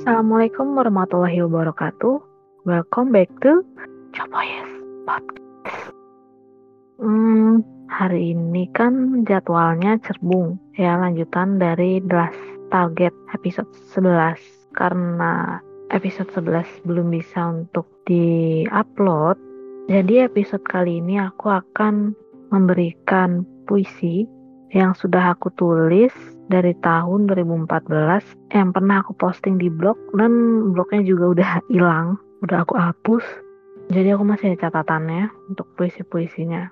Assalamualaikum warahmatullahi wabarakatuh. Welcome back to Copoyes Podcast. Hmm, hari ini kan jadwalnya cerbung ya lanjutan dari Blast Target episode 11 karena episode 11 belum bisa untuk di-upload. Jadi episode kali ini aku akan memberikan puisi yang sudah aku tulis dari tahun 2014 yang pernah aku posting di blog dan blognya juga udah hilang, udah aku hapus. Jadi aku masih ada catatannya untuk puisi-puisinya.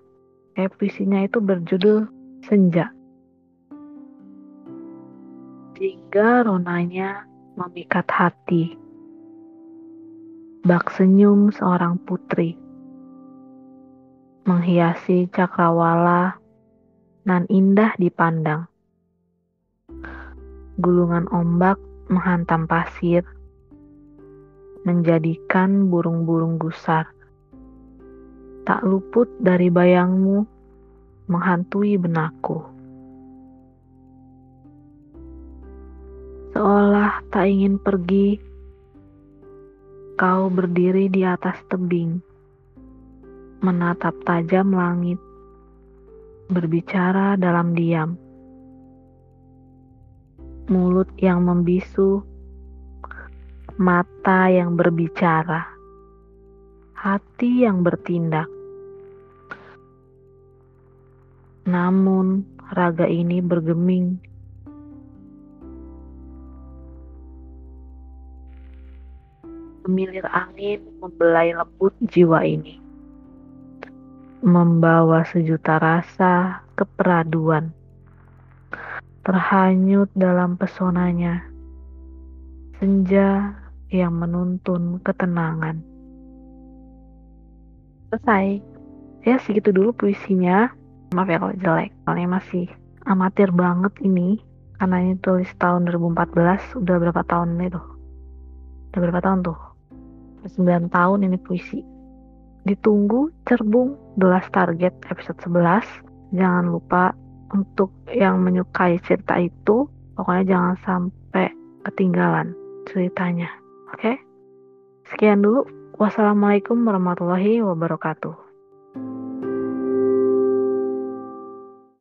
Kayak puisinya itu berjudul Senja. Tiga ronanya memikat hati. Bak senyum seorang putri. Menghiasi cakrawala nan indah dipandang. Gulungan ombak menghantam pasir, menjadikan burung-burung gusar. Tak luput dari bayangmu menghantui benakku. Seolah tak ingin pergi, kau berdiri di atas tebing, menatap tajam langit berbicara dalam diam. Mulut yang membisu, mata yang berbicara, hati yang bertindak. Namun, raga ini bergeming. Semilir angin membelai lembut jiwa ini membawa sejuta rasa keperaduan, terhanyut dalam pesonanya, senja yang menuntun ketenangan. Selesai. Ya segitu dulu puisinya. Maaf ya kalau jelek, soalnya masih amatir banget ini. Karena ini tulis tahun 2014, udah berapa tahun itu? Udah berapa tahun tuh? 9 tahun ini puisi ditunggu cerbung The Last Target episode 11 jangan lupa untuk yang menyukai cerita itu pokoknya jangan sampai ketinggalan ceritanya. Oke? Okay? sekian dulu. Wassalamualaikum warahmatullahi wabarakatuh